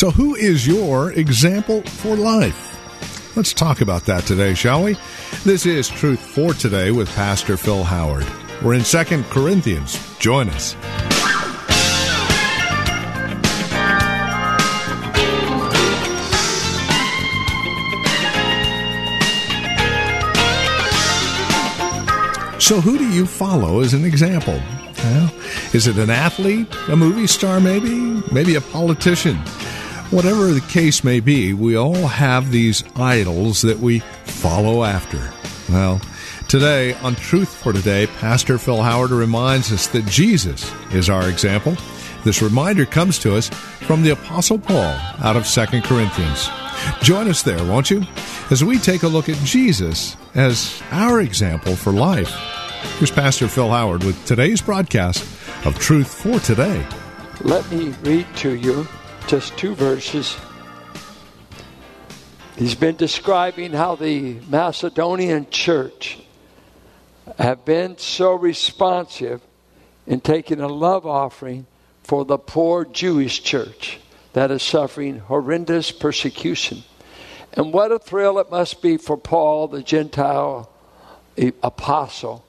So, who is your example for life? Let's talk about that today, shall we? This is Truth for Today with Pastor Phil Howard. We're in Second Corinthians. Join us. So, who do you follow as an example? Well, is it an athlete, a movie star, maybe? Maybe a politician? Whatever the case may be, we all have these idols that we follow after. Well, today on Truth for Today, Pastor Phil Howard reminds us that Jesus is our example. This reminder comes to us from the Apostle Paul out of 2 Corinthians. Join us there, won't you? As we take a look at Jesus as our example for life. Here's Pastor Phil Howard with today's broadcast of Truth for Today. Let me read to you just two verses. He's been describing how the Macedonian church have been so responsive in taking a love offering for the poor Jewish church that is suffering horrendous persecution. And what a thrill it must be for Paul, the Gentile apostle,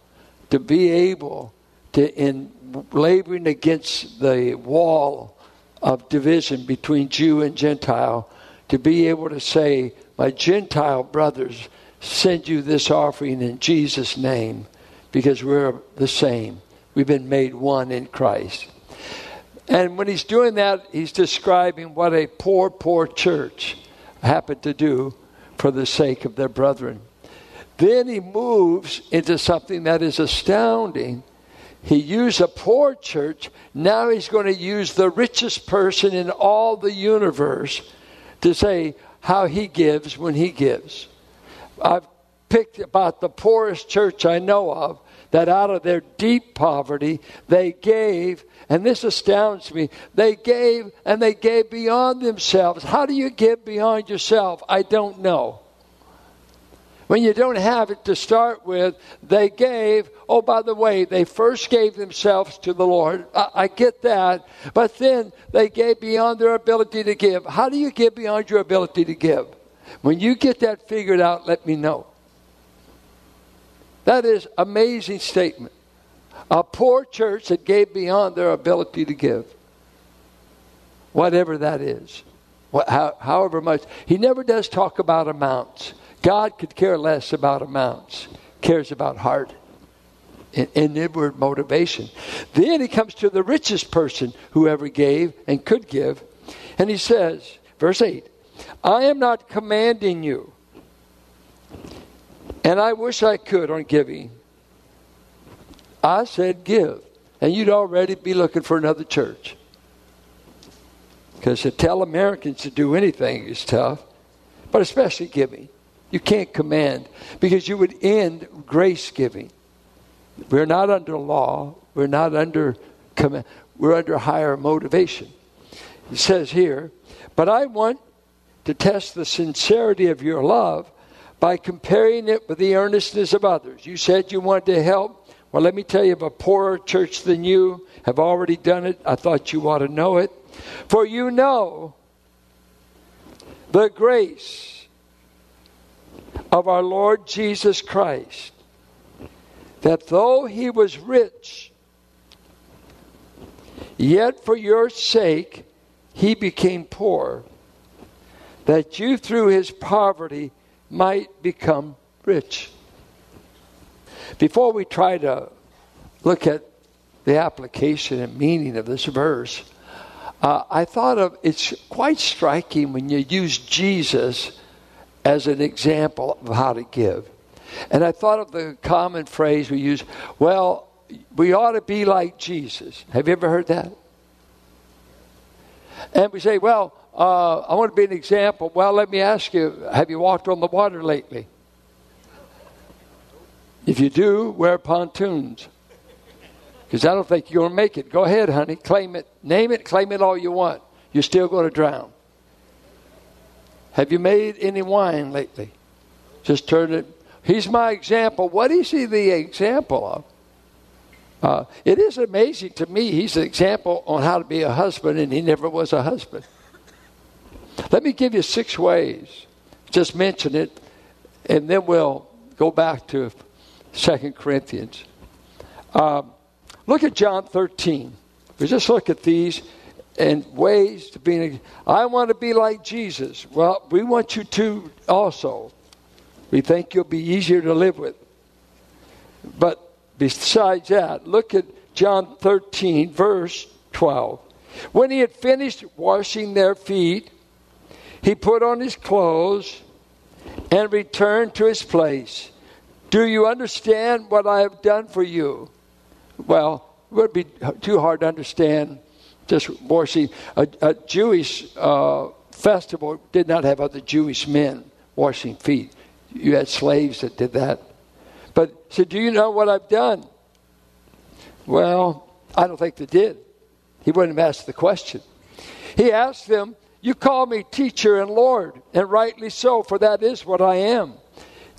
to be able to, in laboring against the wall of division between Jew and Gentile, to be able to say, My Gentile brothers, send you this offering in Jesus' name because we're the same. We've been made one in Christ. And when he's doing that, he's describing what a poor, poor church happened to do for the sake of their brethren. Then he moves into something that is astounding. He used a poor church. Now he's going to use the richest person in all the universe to say how he gives when he gives. I've picked about the poorest church I know of that out of their deep poverty, they gave, and this astounds me, they gave and they gave beyond themselves. How do you give beyond yourself? I don't know. When you don't have it to start with, they gave. Oh, by the way, they first gave themselves to the Lord. I, I, get that. But then they gave beyond their ability to give. How do you give beyond your ability to give? When you get that figured out, let me know. That is amazing statement. A poor church that gave beyond their ability to give. Whatever that is. however much. He never does talk about amounts. God could care less about amounts, cares about heart and, inward motivation. Then he comes to the richest person who ever gave and could give, and he says, verse 8, I am not commanding you, and I wish I could on giving. I said give, and you'd already be looking for another church. Because to tell Americans to do anything is tough, but especially giving. You can't command because you would end grace giving. We're not under law. We're not under command. We're under higher motivation. It says here, but I want to test the sincerity of your love by comparing it with the earnestness of others. You said you wanted to help. Well, let me tell you, of a poorer church than you have already done it. I thought you ought to know it. For you know the grace of our Lord Jesus Christ, that though he was rich, yet for your sake he became poor, that you through his poverty might become rich. Before we try to look at the application and meaning of this verse, uh, I thought of it's quite striking when you use Jesus as an example of how to give. And I thought of the common phrase we use, well, we ought to be like Jesus. Have you ever heard that? And we say, well, uh, I want to be an example. Well, let me ask you have you walked on the water lately? If you do, wear pontoons. Because I don't think you're going to make it. Go ahead, honey. Claim it. Name it. Claim it all you want. You're still going to drown. Have you made any wine lately? Just turn it. He's my example. What is he the example of? Uh, it is amazing to me. He's an example on how to be a husband, and he never was a husband. Let me give you six ways. Just mention it, and then we'll go back to Second Corinthians. Um, look at John 13. We just look at these and ways to be. I want to be like Jesus. Well, we want you to also. We think you'll be easier to live with. But besides that, look at John 13, verse 12. When he had finished washing their feet, he put on his clothes and returned to his place. Do you understand what I have done for you? Well, it would be too hard to understand just washing. A, a Jewish uh, festival did not have other Jewish men washing feet. You had slaves that did that. But so, do you know what I've done? Well, I don't think they did. He wouldn't have asked the question. He asked them, You call me teacher and Lord, and rightly so, for that is what I am.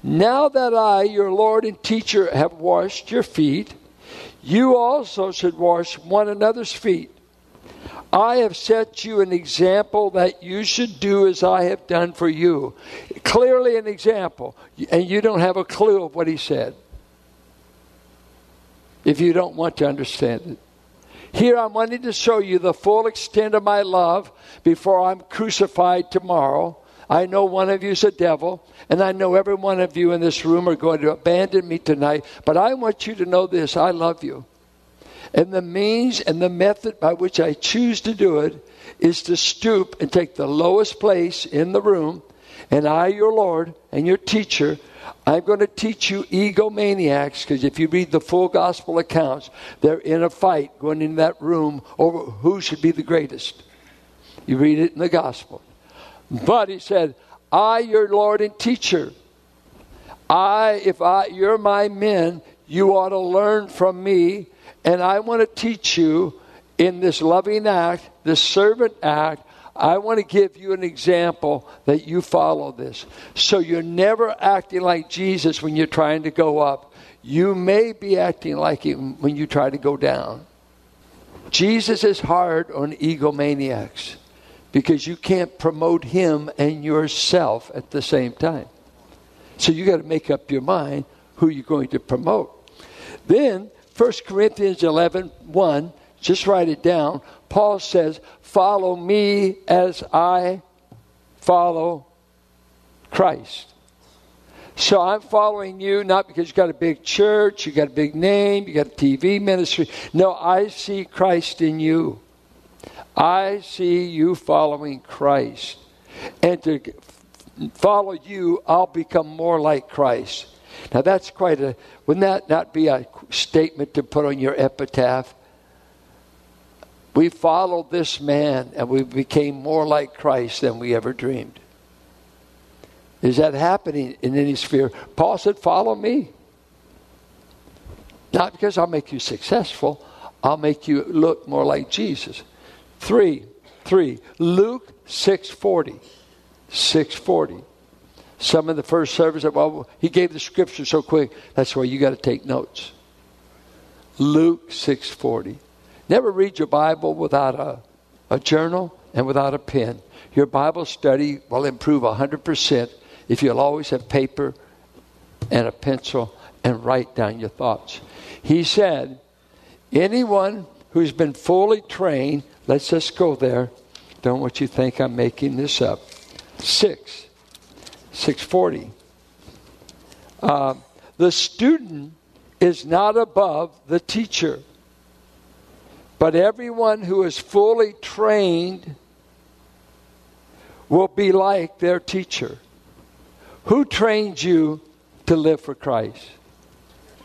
Now that I, your Lord and teacher, have washed your feet, you also should wash one another's feet. I have set you an example that you should do as I have done for you. Clearly, an example. And you don't have a clue of what he said if you don't want to understand it. Here I'm wanting to show you the full extent of my love before I'm crucified tomorrow. I know one of you is a devil, and I know every one of you in this room are going to abandon me tonight, but I want you to know this I love you. And the means and the method by which I choose to do it is to stoop and take the lowest place in the room, and I, your Lord and your teacher, I'm going to teach you egomaniacs because if you read the full gospel accounts, they're in a fight going in that room over who should be the greatest. You read it in the gospel. But he said, I, your Lord and teacher, I, if I, you're my men, you ought to learn from me, and I want to teach you in this loving act, this servant act. I want to give you an example that you follow this. So you're never acting like Jesus when you're trying to go up. You may be acting like him when you try to go down. Jesus is hard on egomaniacs because you can't promote him and yourself at the same time. So you got to make up your mind who you're going to promote. Then 1 Corinthians 11 1, just write it down. Paul says, Follow me as I follow Christ. So I'm following you not because you got a big church, you got a big name, you got a TV ministry. No, I see Christ in you. I see you following Christ. And to follow you, I'll become more like Christ. Now that's quite a, wouldn't that not be a statement to put on your epitaph? We followed this man and we became more like Christ than we ever dreamed. Is that happening in any sphere? Paul said, Follow me. Not because I'll make you successful, I'll make you look more like Jesus. Three, three. Luke 640. 640. Some of the first service, well, he gave the scripture so quick. That's why you got to take notes. Luke 640. Never read your Bible without a, a journal and without a pen. Your Bible study will improve 100% if you'll always have paper and a pencil and write down your thoughts. He said, anyone who's been fully trained Let's just go there. Don't what you think I'm making this up. Six. 640. Uh, the student is not above the teacher, but everyone who is fully trained will be like their teacher. Who trained you to live for Christ?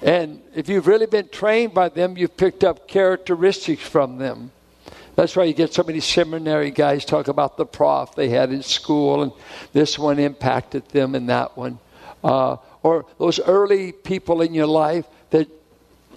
And if you've really been trained by them, you've picked up characteristics from them That's why you get so many seminary guys talk about the prof they had in school, and this one impacted them, and that one. Uh, or those early people in your life that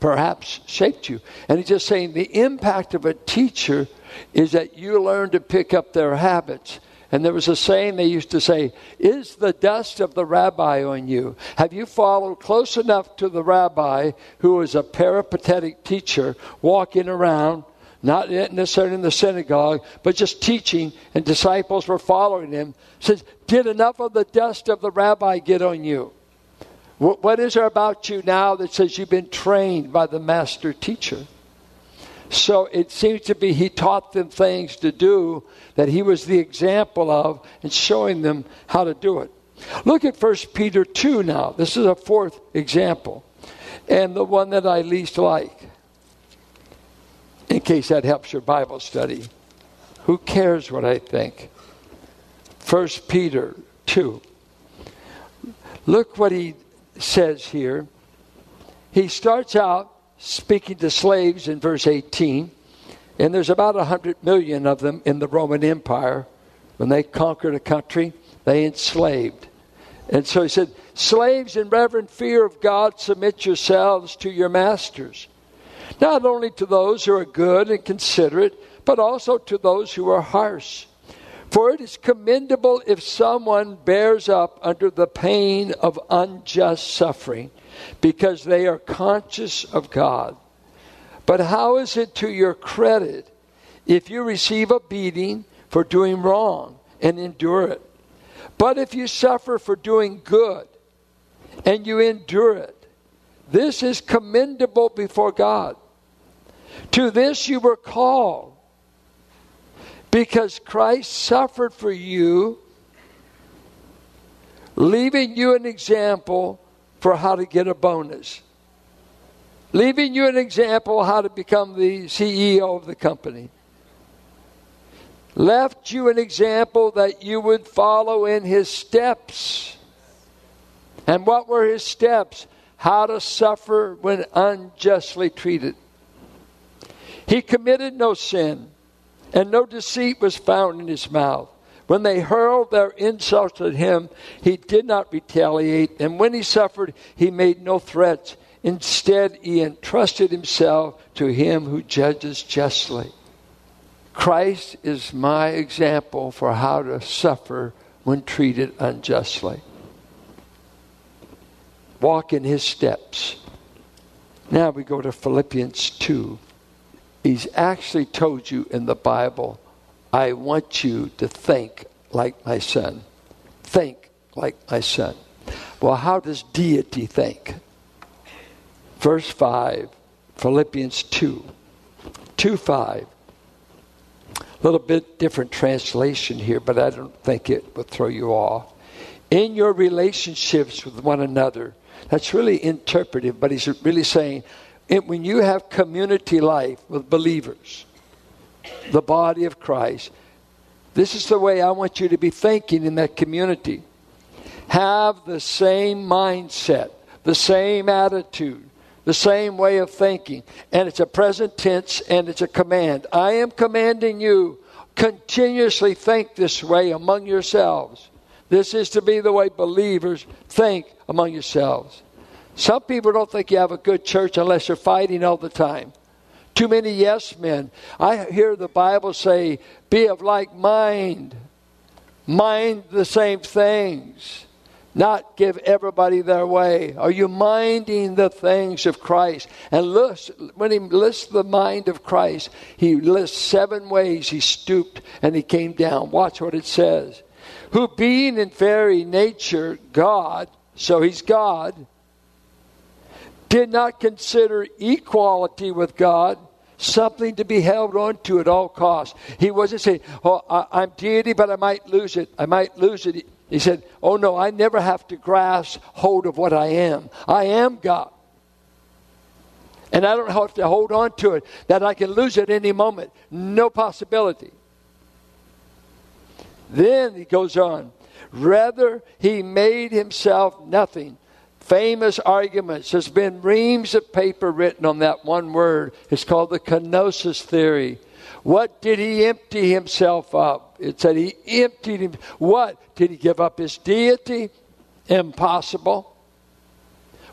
perhaps shaped you. And he's just saying the impact of a teacher is that you learn to pick up their habits. And there was a saying they used to say, Is the dust of the rabbi on you? Have you followed close enough to the rabbi who is a peripatetic teacher walking around, not necessarily in the synagogue, but just teaching, and disciples were following him? Says, Did enough of the dust of the rabbi get on you? What is there about you now that says you've been trained by the master teacher? So it seems to be he taught them things to do that he was the example of and showing them how to do it. Look at 1 Peter 2 now. This is a fourth example, and the one that I least like, in case that helps your Bible study. Who cares what I think? 1 Peter 2. Look what he says here. He starts out speaking to slaves in verse 18, and there's about 100 million of them in the Roman Empire. When they conquered a country, they enslaved. And so he said, Slaves, in reverent fear of God, submit yourselves to your masters, not only to those who are good and considerate, but also to those who are harsh. For it is commendable if someone bears up under the pain of unjust suffering, because they are conscious of God. But how is it to your credit if you receive a beating for doing wrong and endure it? But if you suffer for doing good and you endure it, this is commendable before God. To this you were called because Christ suffered for you, leaving you an example for how to get a bonus, leaving you an example how to become the CEO of the company. Left you an example that you would follow in his steps. And what were his steps? How to suffer when unjustly treated. He committed no sin and no deceit was found in his mouth. When they hurled their insults at him, he did not retaliate, and when he suffered, he made no threats. Instead, he entrusted himself to him who judges justly. Christ is my example for how to suffer when treated unjustly. Walk in his steps. Now we go to Philippians 2. He's actually told you in the Bible, I want you to think like my son. Think like my son. Well, how does deity think? Verse 5, Philippians 2. 2 5. A little bit different translation here, but I don't think it will throw you off. In your relationships with one another, that's really interpretive, but he's really saying, it, when you have community life with believers, the body of Christ, this is the way I want you to be thinking in that community. Have the same mindset, the same attitude, the same way of thinking. And it's a present tense and it's a command. I am commanding you continuously think this way among yourselves. This is to be the way believers think among yourselves. Some people don't think you have a good church unless you're fighting all the time. Too many yes men. I hear the Bible say, be of like mind, mind the same things, not give everybody their way. Are you minding the things of Christ? And list, when he lists the mind of Christ, he lists seven ways he stooped and he came down. Watch what it says. Who being in very nature God, so he's God did not consider equality with God something to be held on to at all costs. He wasn't saying, Oh, I, am deity, but I might lose it. I might lose it. He said, Oh, no, I never have to grasp hold of what I am. I am God. And I don't have to hold on to it, that I can lose it any moment. No possibility. Then he goes on, rather, he made himself nothing famous arguments. There's been reams of paper written on that one word. It's called the kenosis theory. What did he empty himself of? It said he emptied him. What? Did he give up his deity? Impossible.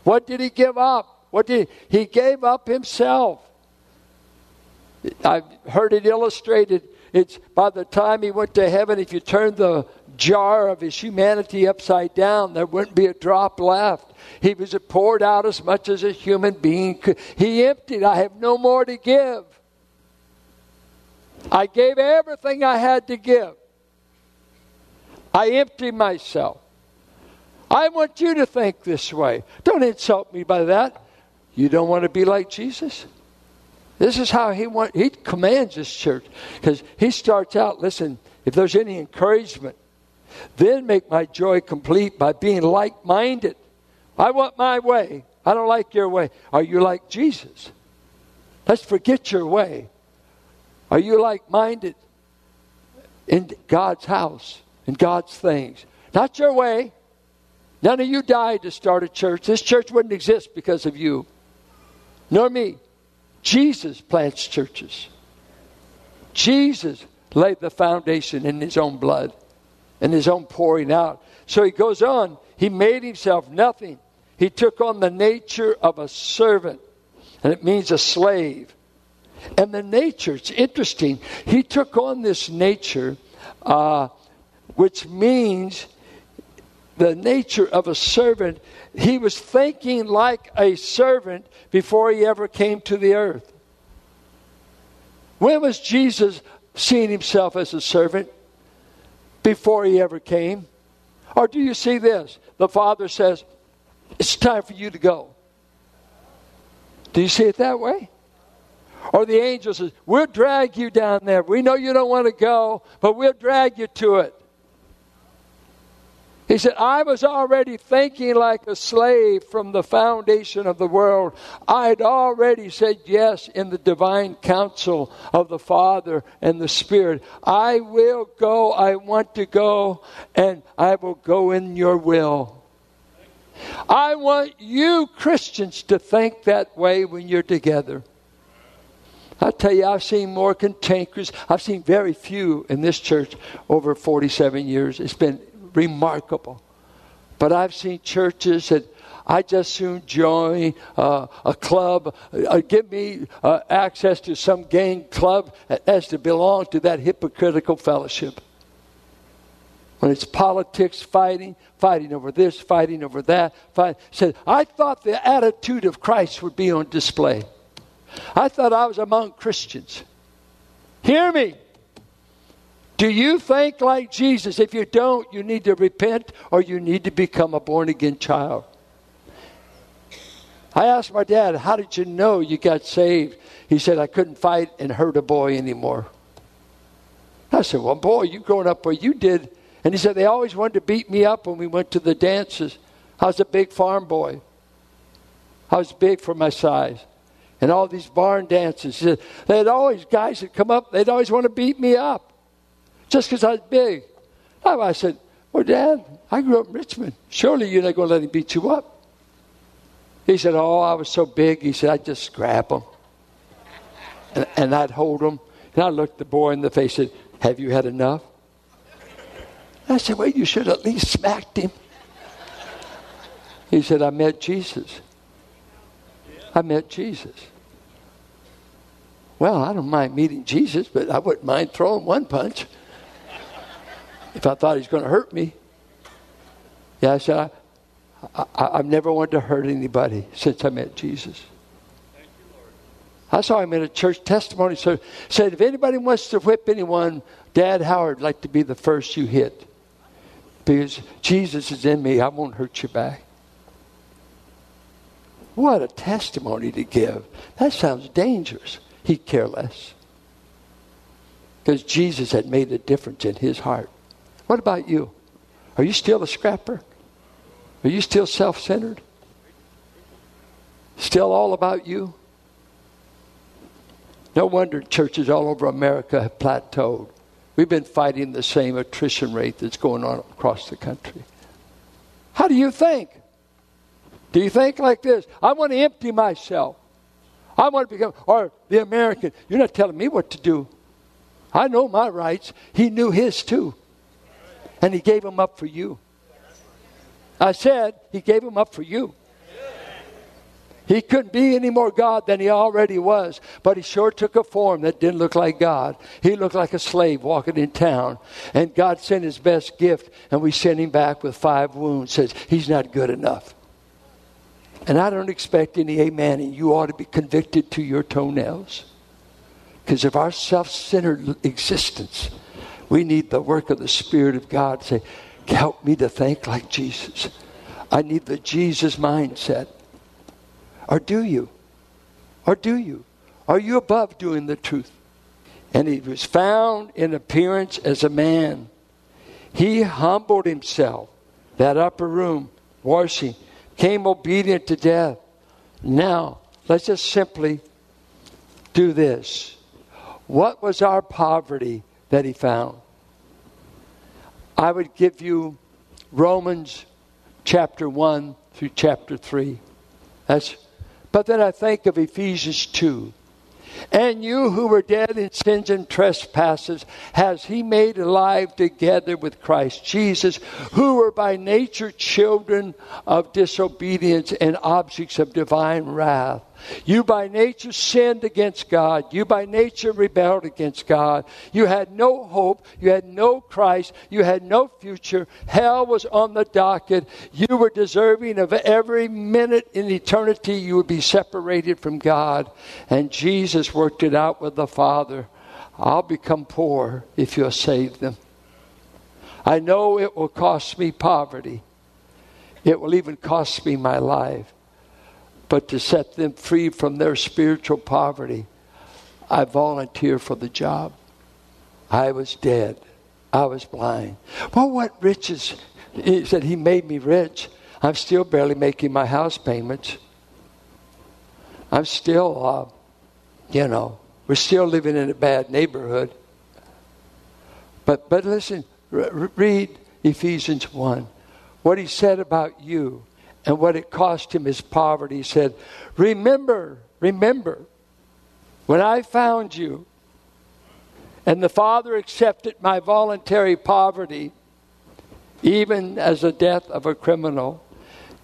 What did he give up? What did he, he gave up himself? I've heard it illustrated. It's by the time he went to heaven, if you turn the jar of his humanity upside down, there wouldn't be a drop left. He was poured out as much as a human being could. He emptied. I have no more to give. I gave everything I had to give. I emptied myself. I want you to think this way. Don't insult me by that. You don't want to be like Jesus? This is how he want, he commands this church because he starts out. Listen, if there's any encouragement, then make my joy complete by being like-minded. I want my way. I don't like your way. Are you like Jesus? Let's forget your way. Are you like-minded in God's house, in God's things? Not your way. None of you died to start a church. This church wouldn't exist because of you, nor me. Jesus plants churches. Jesus laid the foundation in his own blood and his own pouring out. So he goes on. He made himself nothing. He took on the nature of a servant, and it means a slave. And the nature, it's interesting. He took on this nature, uh, which means the nature of a servant. He was thinking like a servant before he ever came to the earth. When was Jesus seeing himself as a servant? Before he ever came? Or do you see this? The Father says, It's time for you to go. Do you see it that way? Or the angel says, We'll drag you down there. We know you don't want to go, but we'll drag you to it. He said, I was already thinking like a slave from the foundation of the world. I had already said yes in the divine counsel of the Father and the Spirit. I will go. I want to go, and I will go in your will. I want you Christians to think that way when you're together. I tell you, I've seen more cantankerous. I've seen very few in this church over 47 years. It's been remarkable. But I've seen churches that I just soon join uh, a club. Uh, give me uh, access to some gang club as to belong to that hypocritical fellowship. When it's politics, fighting, fighting over this, fighting over that, fight, said, I thought the attitude of Christ would be on display. I thought I was among Christians. Hear me. Do you think like Jesus? If you don't, you need to repent or you need to become a born again child. I asked my dad, How did you know you got saved? He said, I couldn't fight and hurt a boy anymore. I said, Well, boy, you growing up where you did. And he said, They always wanted to beat me up when we went to the dances. I was a big farm boy. I was big for my size. And all these barn dances. He said, they had always, guys that come up, they'd always want to beat me up just because I was big. Oh, I said, Well, Dad, I grew up in Richmond. Surely you're not going to let him beat you up. He said, Oh, I was so big. He said, I'd just grab him. And, and I'd hold him. And I looked the boy in the face and said, Have you had enough? I said, Well, you should at least smacked him. He said, I met Jesus. I met Jesus. Well, I don't mind meeting Jesus, but I wouldn't mind throwing one punch if I thought he's going to hurt me. Yeah, I said, I, I, have never wanted to hurt anybody since I met Jesus. I saw him in a church testimony. So said, if anybody wants to whip anyone, Dad Howard like to be the first you hit. Because Jesus is in me, I won't hurt you back. What a testimony to give. That sounds dangerous. He'd care less. Because Jesus had made a difference in his heart. What about you? Are you still a scrapper? Are you still self centered? Still all about you? No wonder churches all over America have plateaued. We've been fighting the same attrition rate that's going on across the country. How do you think? Do you think like this? I want to empty myself. I want to become, or the American, you're not telling me what to do. I know my rights. He knew his too. And he gave him up for you. I said, he gave him up for you. He couldn't be any more God than he already was, but he sure took a form that didn't look like God. He looked like a slave walking in town. And God sent his best gift, and we sent him back with five wounds. Says, he's not good enough. And I don't expect any amen, and you ought to be convicted to your toenails. Because of our self centered existence, we need the work of the Spirit of God say, Help me to think like Jesus. I need the Jesus mindset. Or do you? Or do you? Are you above doing the truth? And he was found in appearance as a man. He humbled himself, that upper room, washing, came obedient to death. Now, let's just simply do this. What was our poverty that he found? I would give you Romans chapter 1 through chapter 3. That's but then I think of Ephesians 2. And you who were dead in sins and trespasses has he made alive together with Christ Jesus, who were by nature children of disobedience and objects of divine wrath. You by nature sinned against God. You by nature rebelled against God. You had no hope. You had no Christ. You had no future. Hell was on the docket. You were deserving of every minute in eternity you would be separated from God. And Jesus worked it out with the Father. I'll become poor if you'll save them. I know it will cost me poverty. It will even cost me my life but to set them free from their spiritual poverty, I volunteer for the job. I was dead. I was blind. Well, what riches? He said, He made me rich. I'm still barely making my house payments. I'm still, uh, you know, we're still living in a bad neighborhood. But, but listen, read Ephesians 1. What he said about you and what it cost him his poverty. He said, Remember, remember, when I found you, and the Father accepted my voluntary poverty, even as the death of a criminal.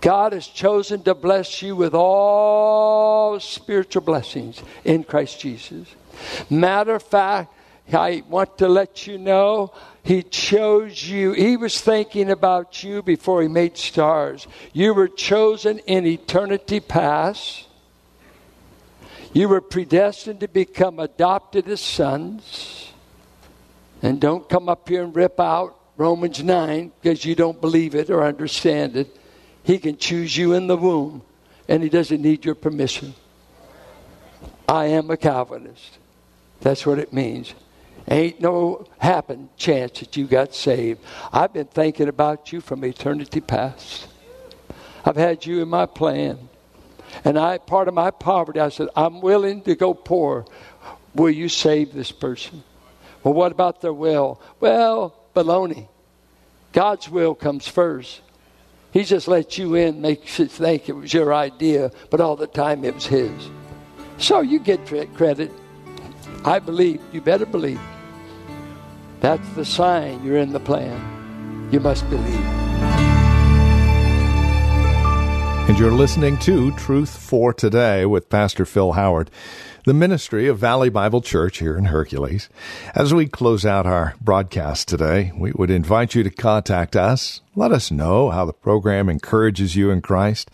God has chosen to bless you with all spiritual blessings in Christ Jesus. Matter of fact, I want to let you know he chose you. He was thinking about you before he made stars. You were chosen in eternity past. You were predestined to become adopted as sons. And don't come up here and rip out Romans 9 because you don't believe it or understand it. He can choose you in the womb, and he doesn't need your permission. I am a Calvinist. That's what it means. Ain't no happen chance that you got saved. I've been thinking about you from eternity past. I've had you in my plan. And I part of my poverty, I said, I'm willing to go poor. Will you save this person? Well, what about their will? Well, baloney. God's will comes first. He just lets you in, makes you think it was your idea, but all the time it was his. So you get credit. I believe. You better believe. That's the sign you're in the plan. You must believe. And you're listening to Truth for Today with Pastor Phil Howard, the ministry of Valley Bible Church here in Hercules. As we close out our broadcast today, we would invite you to contact us. Let us know how the program encourages you in Christ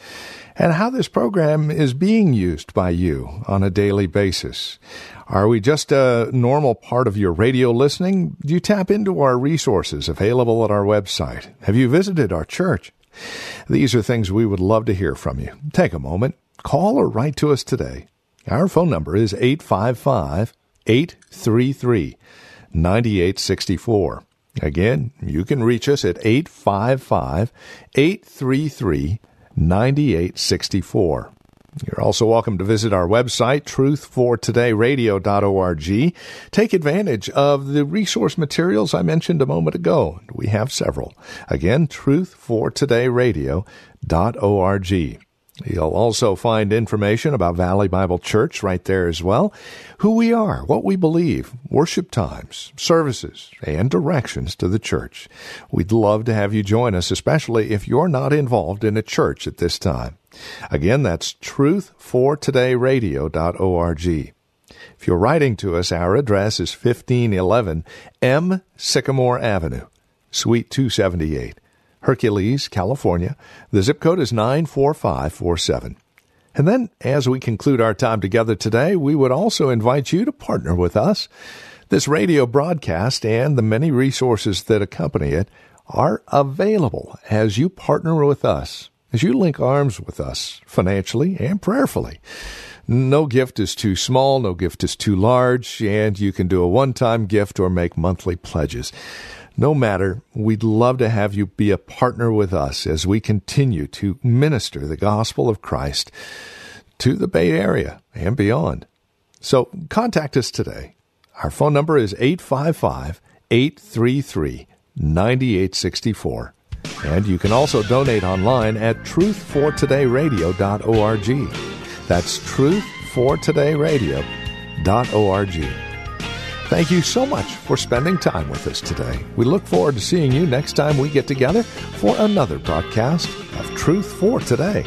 and how this program is being used by you on a daily basis. Are we just a normal part of your radio listening? Do you tap into our resources available at our website? Have you visited our church? These are things we would love to hear from you. Take a moment, call or write to us today. Our phone number is 855 833 9864. Again, you can reach us at 855 833 9864. You're also welcome to visit our website, truthfortodayradio.org. Take advantage of the resource materials I mentioned a moment ago. We have several. Again, truthfortodayradio.org. You'll also find information about Valley Bible Church right there as well, who we are, what we believe, worship times, services, and directions to the church. We'd love to have you join us, especially if you're not involved in a church at this time. Again, that's truthfortodayradio.org. If you're writing to us, our address is 1511 M. Sycamore Avenue, Suite 278. Hercules, California. The zip code is 94547. And then, as we conclude our time together today, we would also invite you to partner with us. This radio broadcast and the many resources that accompany it are available as you partner with us, as you link arms with us financially and prayerfully. No gift is too small, no gift is too large, and you can do a one time gift or make monthly pledges. No matter, we'd love to have you be a partner with us as we continue to minister the gospel of Christ to the Bay Area and beyond. So contact us today. Our phone number is 855 833 9864. And you can also donate online at truthfortodayradio.org. That's truthfortodayradio.org. Thank you so much for spending time with us today. We look forward to seeing you next time we get together for another broadcast of Truth for Today.